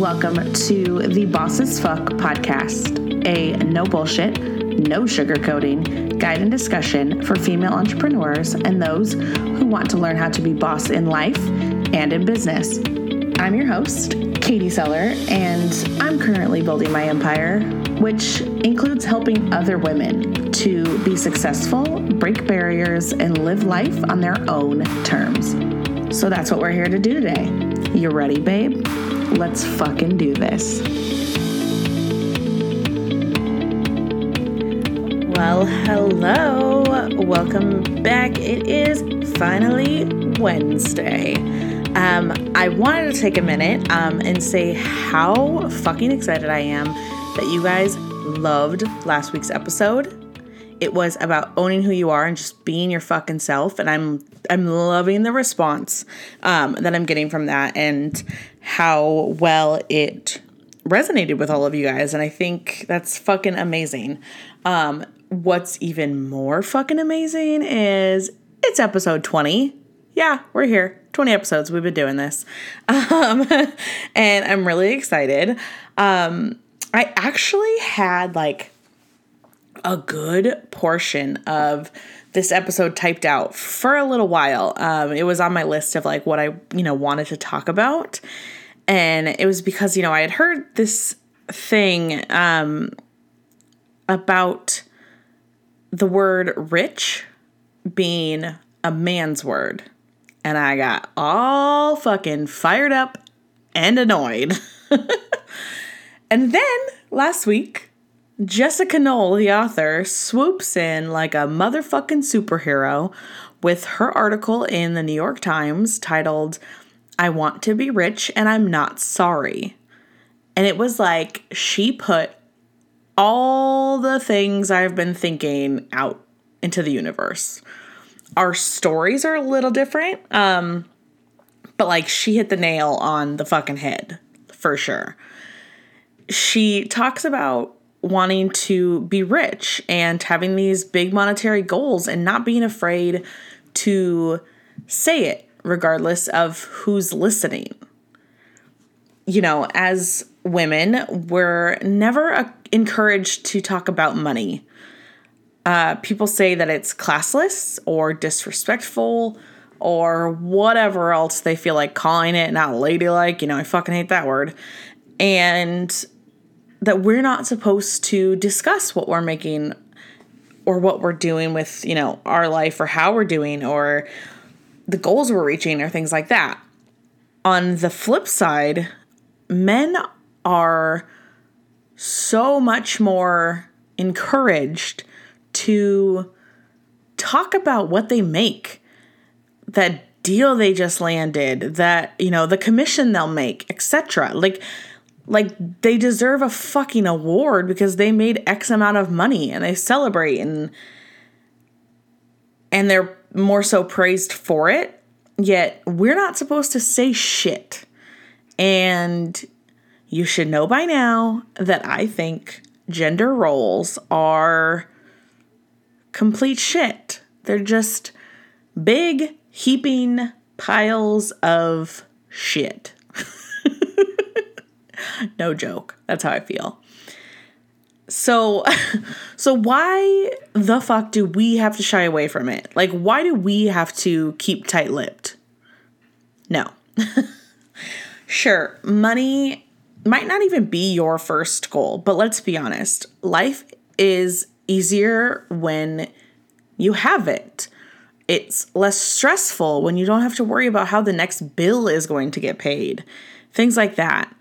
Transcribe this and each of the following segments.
welcome to the Boss As Fuck podcast, a no bullshit, no sugarcoating guide and discussion for female entrepreneurs and those who want to learn how to be boss in life and in business. I'm your host, Katie Seller, and I'm currently building my empire, which includes helping other women to be successful, break barriers, and live life on their own terms. So that's what we're here to do today. You ready, babe? Let's fucking do this. Well, hello. Welcome back. It is finally Wednesday. Um, I wanted to take a minute um, and say how fucking excited I am that you guys loved last week's episode. It was about owning who you are and just being your fucking self, and I'm I'm loving the response um, that I'm getting from that and how well it resonated with all of you guys, and I think that's fucking amazing. Um, what's even more fucking amazing is it's episode 20. Yeah, we're here. 20 episodes. We've been doing this. Um, and I'm really excited. Um, I actually had like a good portion of this episode typed out for a little while. Um, it was on my list of like what I, you know, wanted to talk about. And it was because, you know, I had heard this thing um, about the word rich being a man's word. And I got all fucking fired up and annoyed. and then last week, Jessica Knoll, the author, swoops in like a motherfucking superhero with her article in the New York Times titled, I Want to Be Rich and I'm Not Sorry. And it was like she put all the things I've been thinking out into the universe. Our stories are a little different, um, but like she hit the nail on the fucking head for sure. She talks about wanting to be rich and having these big monetary goals and not being afraid to say it regardless of who's listening. You know, as women, we're never uh, encouraged to talk about money. Uh, people say that it's classless or disrespectful or whatever else they feel like calling it, not ladylike. You know, I fucking hate that word. And that we're not supposed to discuss what we're making or what we're doing with, you know, our life or how we're doing or the goals we're reaching or things like that. On the flip side, men are so much more encouraged to talk about what they make, that deal they just landed, that, you know, the commission they'll make, etc. Like like they deserve a fucking award because they made X amount of money and they celebrate and and they're more so praised for it. Yet we're not supposed to say shit. And you should know by now that I think gender roles are complete shit. They're just big, heaping piles of shit. no joke. That's how I feel. So so why the fuck do we have to shy away from it? Like why do we have to keep tight-lipped? No. sure, money might not even be your first goal, but let's be honest. Life is easier when you have it. It's less stressful when you don't have to worry about how the next bill is going to get paid. Things like that.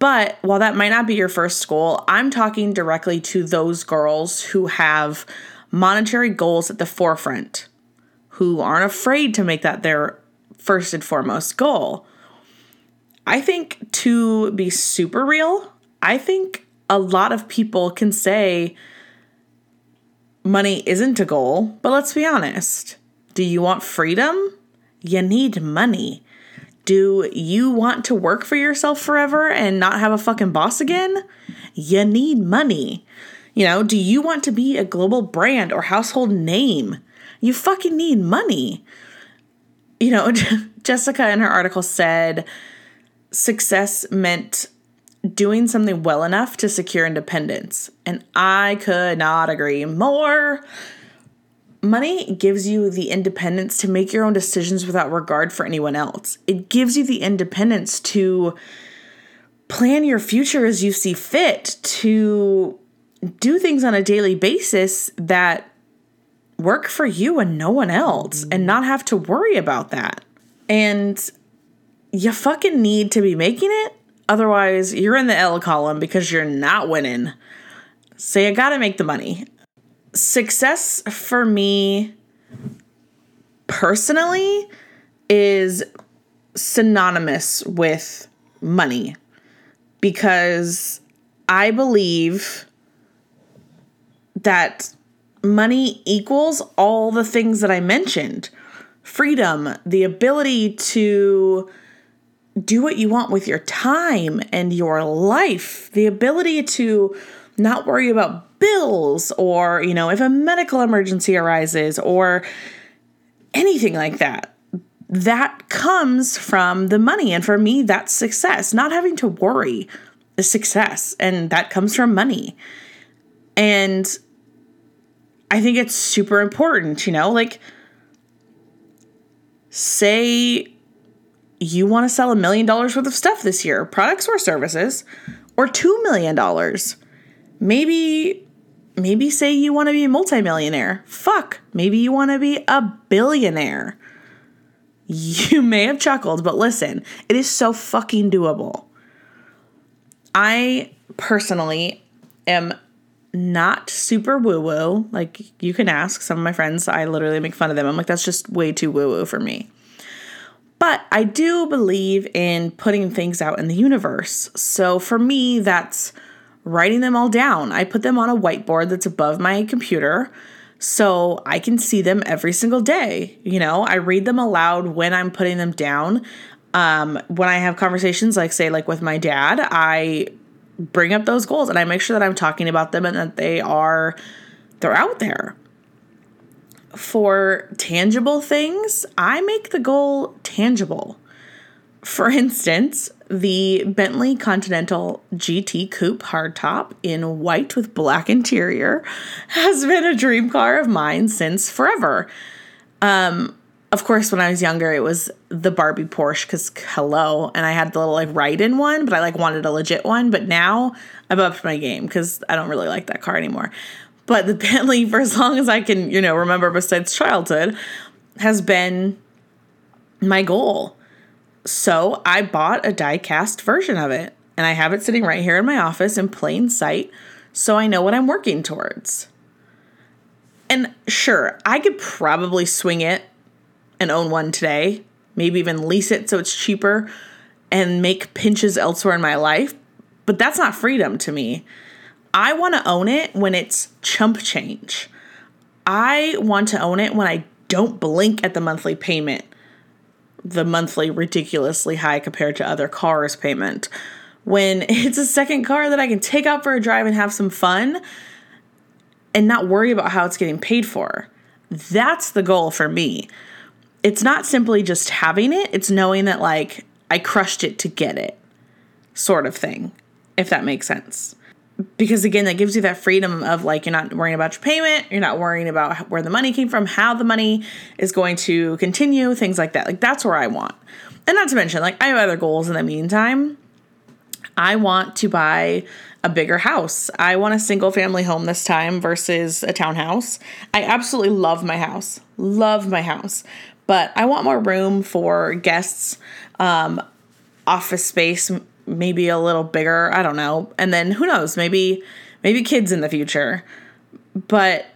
But while that might not be your first goal, I'm talking directly to those girls who have monetary goals at the forefront, who aren't afraid to make that their first and foremost goal. I think to be super real, I think a lot of people can say money isn't a goal, but let's be honest. Do you want freedom? You need money. Do you want to work for yourself forever and not have a fucking boss again? You need money. You know, do you want to be a global brand or household name? You fucking need money. You know, Jessica in her article said success meant doing something well enough to secure independence. And I could not agree more. Money gives you the independence to make your own decisions without regard for anyone else. It gives you the independence to plan your future as you see fit, to do things on a daily basis that work for you and no one else, mm-hmm. and not have to worry about that. And you fucking need to be making it. Otherwise, you're in the L column because you're not winning. So you gotta make the money. Success for me personally is synonymous with money because I believe that money equals all the things that I mentioned. Freedom, the ability to do what you want with your time and your life, the ability to not worry about bills or, you know, if a medical emergency arises or anything like that. That comes from the money. And for me, that's success. Not having to worry is success. And that comes from money. And I think it's super important, you know, like say you want to sell a million dollars worth of stuff this year, products or services, or $2 million. Maybe maybe say you want to be a multimillionaire. Fuck, maybe you want to be a billionaire. You may have chuckled, but listen, it is so fucking doable. I personally am not super woo woo. Like you can ask some of my friends, I literally make fun of them. I'm like, that's just way too woo woo for me. But I do believe in putting things out in the universe. So for me, that's writing them all down. I put them on a whiteboard that's above my computer so I can see them every single day. You know, I read them aloud when I'm putting them down. Um, when I have conversations, like say, like with my dad, I bring up those goals and I make sure that I'm talking about them and that they are they're out there for tangible things, I make the goal tangible. For instance, the Bentley Continental GT Coupe hardtop in white with black interior has been a dream car of mine since forever. Um, of course, when I was younger, it was the Barbie Porsche because hello, and I had the little like ride in one, but I like wanted a legit one. But now I've upped my game because I don't really like that car anymore. But the Bentley, for as long as I can, you know, remember besides childhood, has been my goal. So I bought a die cast version of it and I have it sitting right here in my office in plain sight so I know what I'm working towards. And sure, I could probably swing it and own one today, maybe even lease it so it's cheaper and make pinches elsewhere in my life, but that's not freedom to me. I want to own it when it's chump change. I want to own it when I don't blink at the monthly payment, the monthly ridiculously high compared to other cars payment. When it's a second car that I can take out for a drive and have some fun and not worry about how it's getting paid for. That's the goal for me. It's not simply just having it, it's knowing that, like, I crushed it to get it, sort of thing, if that makes sense because again that gives you that freedom of like you're not worrying about your payment you're not worrying about where the money came from how the money is going to continue things like that. Like that's where i want. And not to mention like i have other goals in the meantime. I want to buy a bigger house. I want a single family home this time versus a townhouse. I absolutely love my house love my house but i want more room for guests um, office space maybe a little bigger. I don't know. And then who knows? Maybe maybe kids in the future. But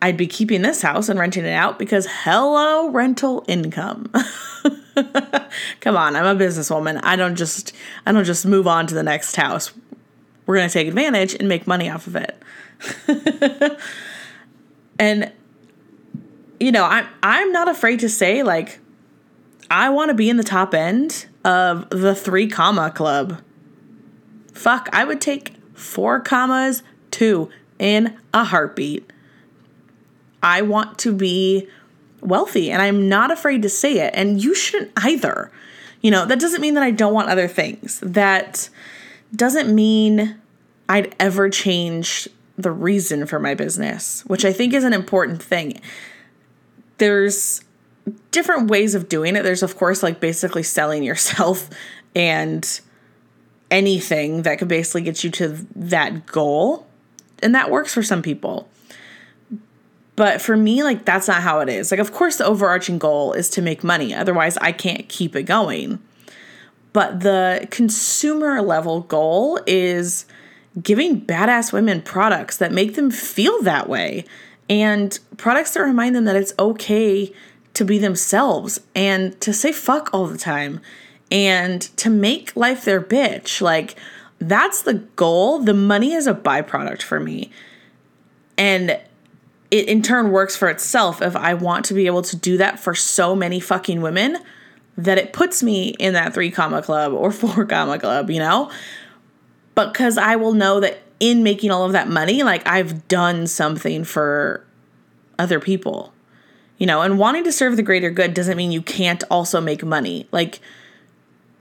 I'd be keeping this house and renting it out because hello rental income. Come on, I'm a businesswoman. I don't just I don't just move on to the next house. We're going to take advantage and make money off of it. and you know, I'm I'm not afraid to say like I want to be in the top end of the three comma club. Fuck, I would take four commas too in a heartbeat. I want to be wealthy and I'm not afraid to say it. And you shouldn't either. You know, that doesn't mean that I don't want other things. That doesn't mean I'd ever change the reason for my business, which I think is an important thing. There's different ways of doing it. There's, of course, like basically selling yourself and anything that could basically get you to that goal. And that works for some people. But for me, like, that's not how it is. Like, of course, the overarching goal is to make money. Otherwise, I can't keep it going. But the consumer level goal is giving badass women products that make them feel that way and products that remind them that it's okay to be themselves and to say fuck all the time and to make life their bitch. Like, that's the goal. The money is a byproduct for me. And it in turn works for itself if I want to be able to do that for so many fucking women that it puts me in that three comma club or four comma club, you know? Because I will know that in making all of that money, like I've done something for other people, you know, and wanting to serve the greater good doesn't mean you can't also make money. Like,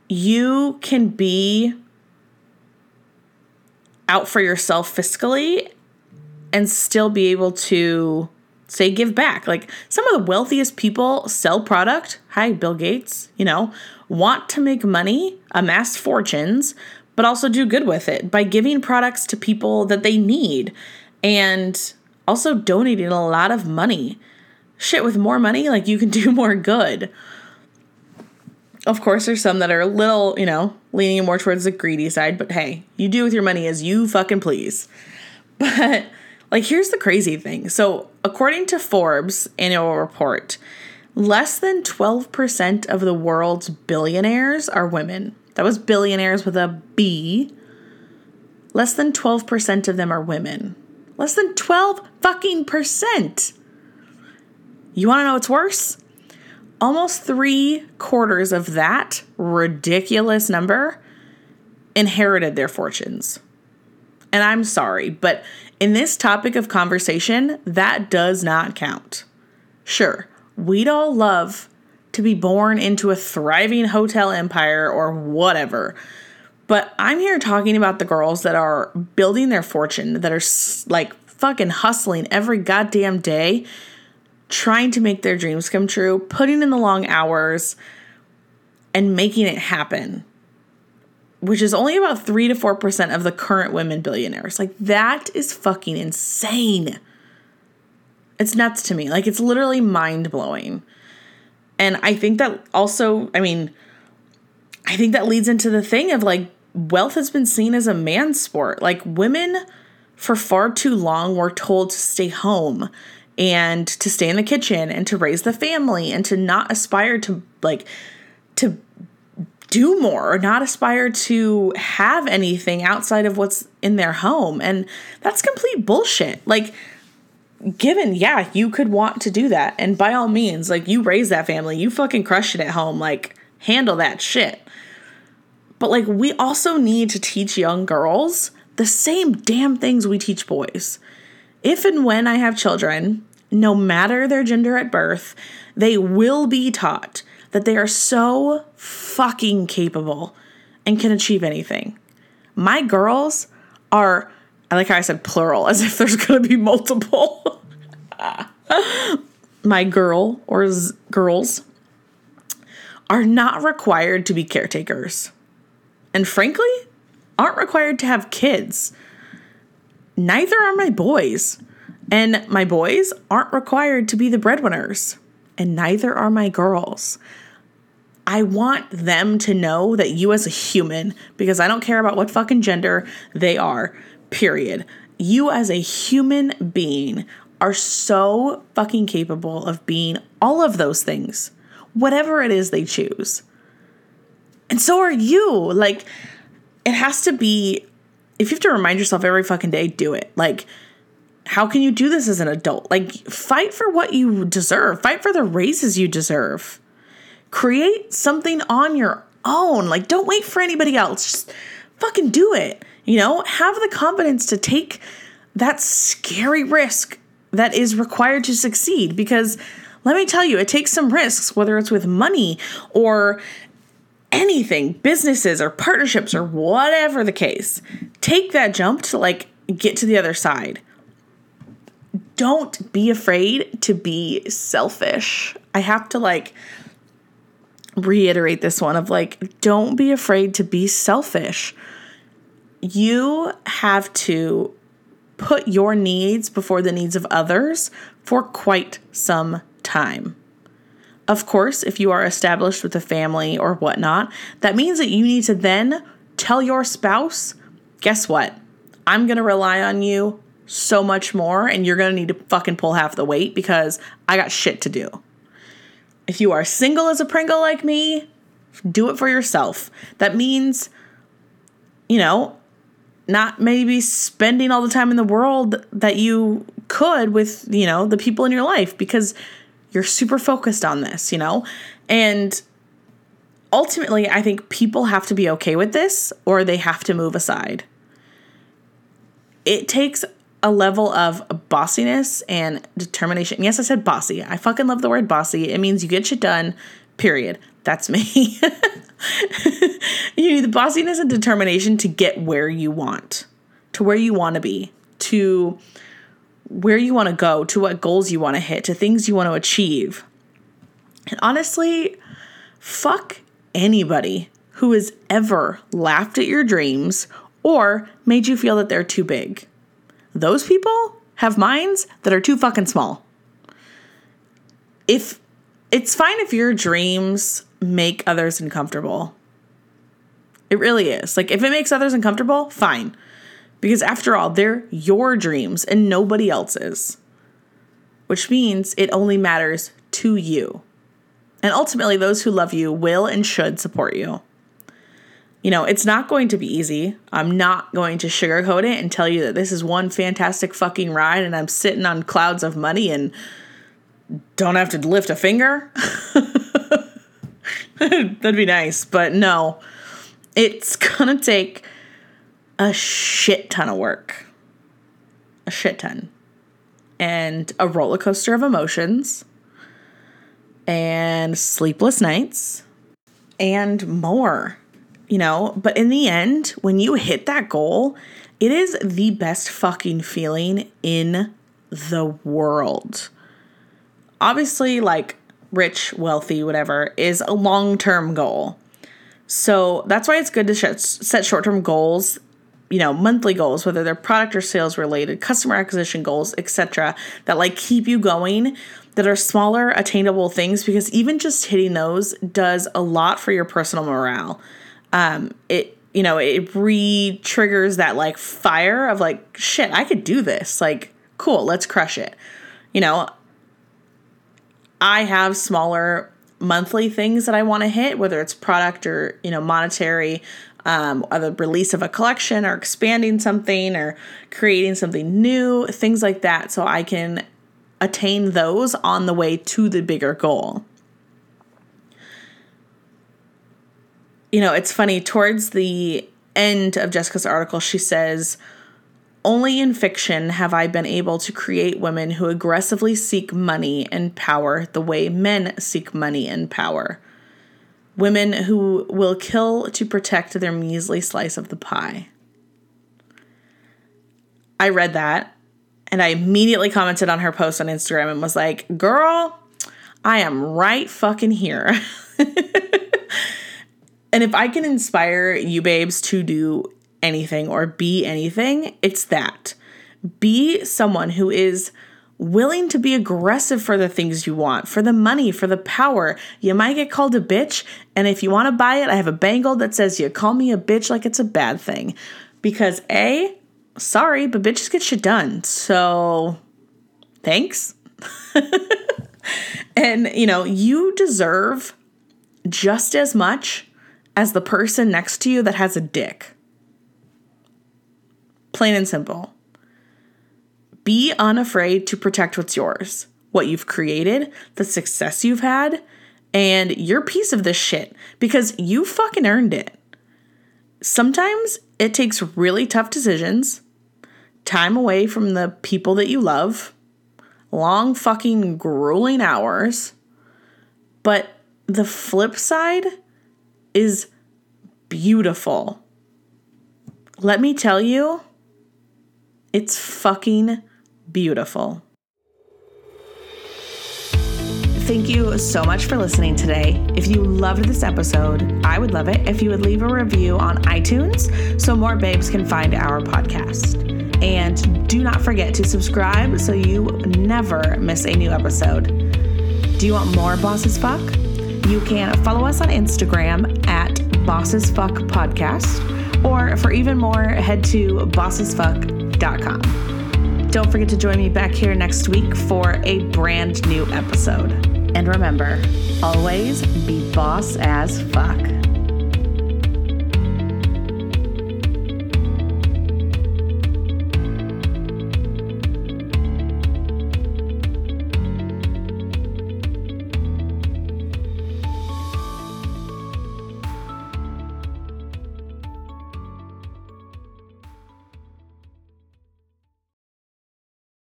you can be out for yourself fiscally and still be able to say give back. Like some of the wealthiest people sell product. Hi, Bill Gates, you know, want to make money, amass fortunes, but also do good with it by giving products to people that they need and also donating a lot of money. Shit, with more money, like you can do more good of course, there's some that are a little, you know, leaning more towards the greedy side, but hey, you do with your money as you fucking please. But, like, here's the crazy thing. So, according to Forbes' annual report, less than 12% of the world's billionaires are women. That was billionaires with a B. Less than 12% of them are women. Less than 12 fucking percent. You want to know what's worse? almost three quarters of that ridiculous number inherited their fortunes. And I'm sorry, but in this topic of conversation, that does not count. Sure, we'd all love to be born into a thriving hotel empire or whatever. But I'm here talking about the girls that are building their fortune, that are like fucking hustling every goddamn day trying to make their dreams come true, putting in the long hours, and making it happen, which is only about 3 to 4% of the current women billionaires. Like, that is fucking insane. It's nuts to me. Like, it's literally mind blowing. And I think that also, I mean, I think that leads into the thing of like, wealth has been seen as a man's sport. Like, women for far too long were told to stay home and to stay in the kitchen and to raise the family and to not aspire to like to do more or not aspire to have anything outside of what's in their home. And that's complete bullshit. Like given yeah you could want to do that. And by all means like you raise that family you fucking crush it at home like handle that shit. But like we also need to teach young girls the same damn things we teach boys if and when I have children, no matter their gender at birth, they will be taught that they are so fucking capable and can achieve anything. My girls are, I like how I said plural, as if there's gonna be multiple. My girl or z- girls are not required to be caretakers. And frankly, aren't required to have kids neither are my boys. And my boys aren't required to be the breadwinners, and neither are my girls. I want them to know that you, as a human, because I don't care about what fucking gender they are, period. You, as a human being, are so fucking capable of being all of those things, whatever it is they choose. And so are you. Like, it has to be if you have to remind yourself every fucking day, do it. Like, how can you do this as an adult? Like, fight for what you deserve, fight for the raises you deserve. Create something on your own. Like, don't wait for anybody else. Just fucking do it. You know, have the confidence to take that scary risk that is required to succeed because let me tell you, it takes some risks, whether it's with money or anything, businesses or partnerships or whatever the case, take that jump to like get to the other side. Don't be afraid to be selfish. I have to like reiterate this one of like, don't be afraid to be selfish. You have to put your needs before the needs of others for quite some time. Of course, if you are established with a family or whatnot, that means that you need to then tell your spouse, guess what? I'm going to rely on you so much more, and you're going to need to fucking pull half the weight because I got shit to do. If you are single as a Pringle like me, do it for yourself. That means, you know, not maybe spending all the time in the world that you could with, you know, the people in your life because you're super focused on this, you know? And ultimately, I think people have to be okay with this or they have to move aside. It takes a level of bossiness and determination. Yes, I said bossy. I fucking love the word bossy. It means you get shit done, period. That's me. you need the bossiness and determination to get where you want, to where you want to be, to where you want to go, to what goals you want to hit, to things you want to achieve. And honestly, fuck anybody who has ever laughed at your dreams or made you feel that they're too big. Those people have minds that are too fucking small. If it's fine if your dreams make others uncomfortable. It really is. Like if it makes others uncomfortable, fine. Because after all, they're your dreams and nobody else's. Which means it only matters to you. And ultimately, those who love you will and should support you. You know, it's not going to be easy. I'm not going to sugarcoat it and tell you that this is one fantastic fucking ride and I'm sitting on clouds of money and don't have to lift a finger. That'd be nice, but no. It's gonna take a shit ton of work. A shit ton. And a roller coaster of emotions. And sleepless nights. And more. You know, but in the end, when you hit that goal, it is the best fucking feeling in the world. Obviously, like rich, wealthy, whatever, is a long term goal. So that's why it's good to set short term goals you know monthly goals whether they're product or sales related customer acquisition goals etc that like keep you going that are smaller attainable things because even just hitting those does a lot for your personal morale. Um it you know it re-triggers that like fire of like shit i could do this. Like cool let's crush it. You know i have smaller monthly things that i want to hit whether it's product or you know monetary um, or the release of a collection or expanding something or creating something new, things like that, so I can attain those on the way to the bigger goal. You know, it's funny, towards the end of Jessica's article, she says, only in fiction have I been able to create women who aggressively seek money and power the way men seek money and power women who will kill to protect their measly slice of the pie. I read that and I immediately commented on her post on Instagram and was like, girl, I am right fucking here. and if I can inspire you babes to do anything or be anything, it's that. Be someone who is willing to be aggressive for the things you want, for the money, for the power. You might get called a bitch, and if you want to buy it, I have a bangle that says you call me a bitch like it's a bad thing. Because A, sorry, but bitches get shit done. So thanks. and you know, you deserve just as much as the person next to you that has a dick. Plain and simple. Be unafraid to protect what's yours, what you've created, the success you've had, and your piece of this shit because you fucking earned it. Sometimes it takes really tough decisions, time away from the people that you love, long fucking grueling hours. But the flip side is beautiful. Let me tell you, it's fucking beautiful. Thank you so much for listening today. If you loved this episode, I would love it if you would leave a review on iTunes so more babes can find our podcast. And do not forget to subscribe so you never miss a new episode. Do you want more Boss As Fuck? You can follow us on Instagram at Boss As Fuck Podcast, or for even more, head to bossasfuck.com. Don't forget to join me back here next week for a brand new episode. And remember, always be boss as fuck.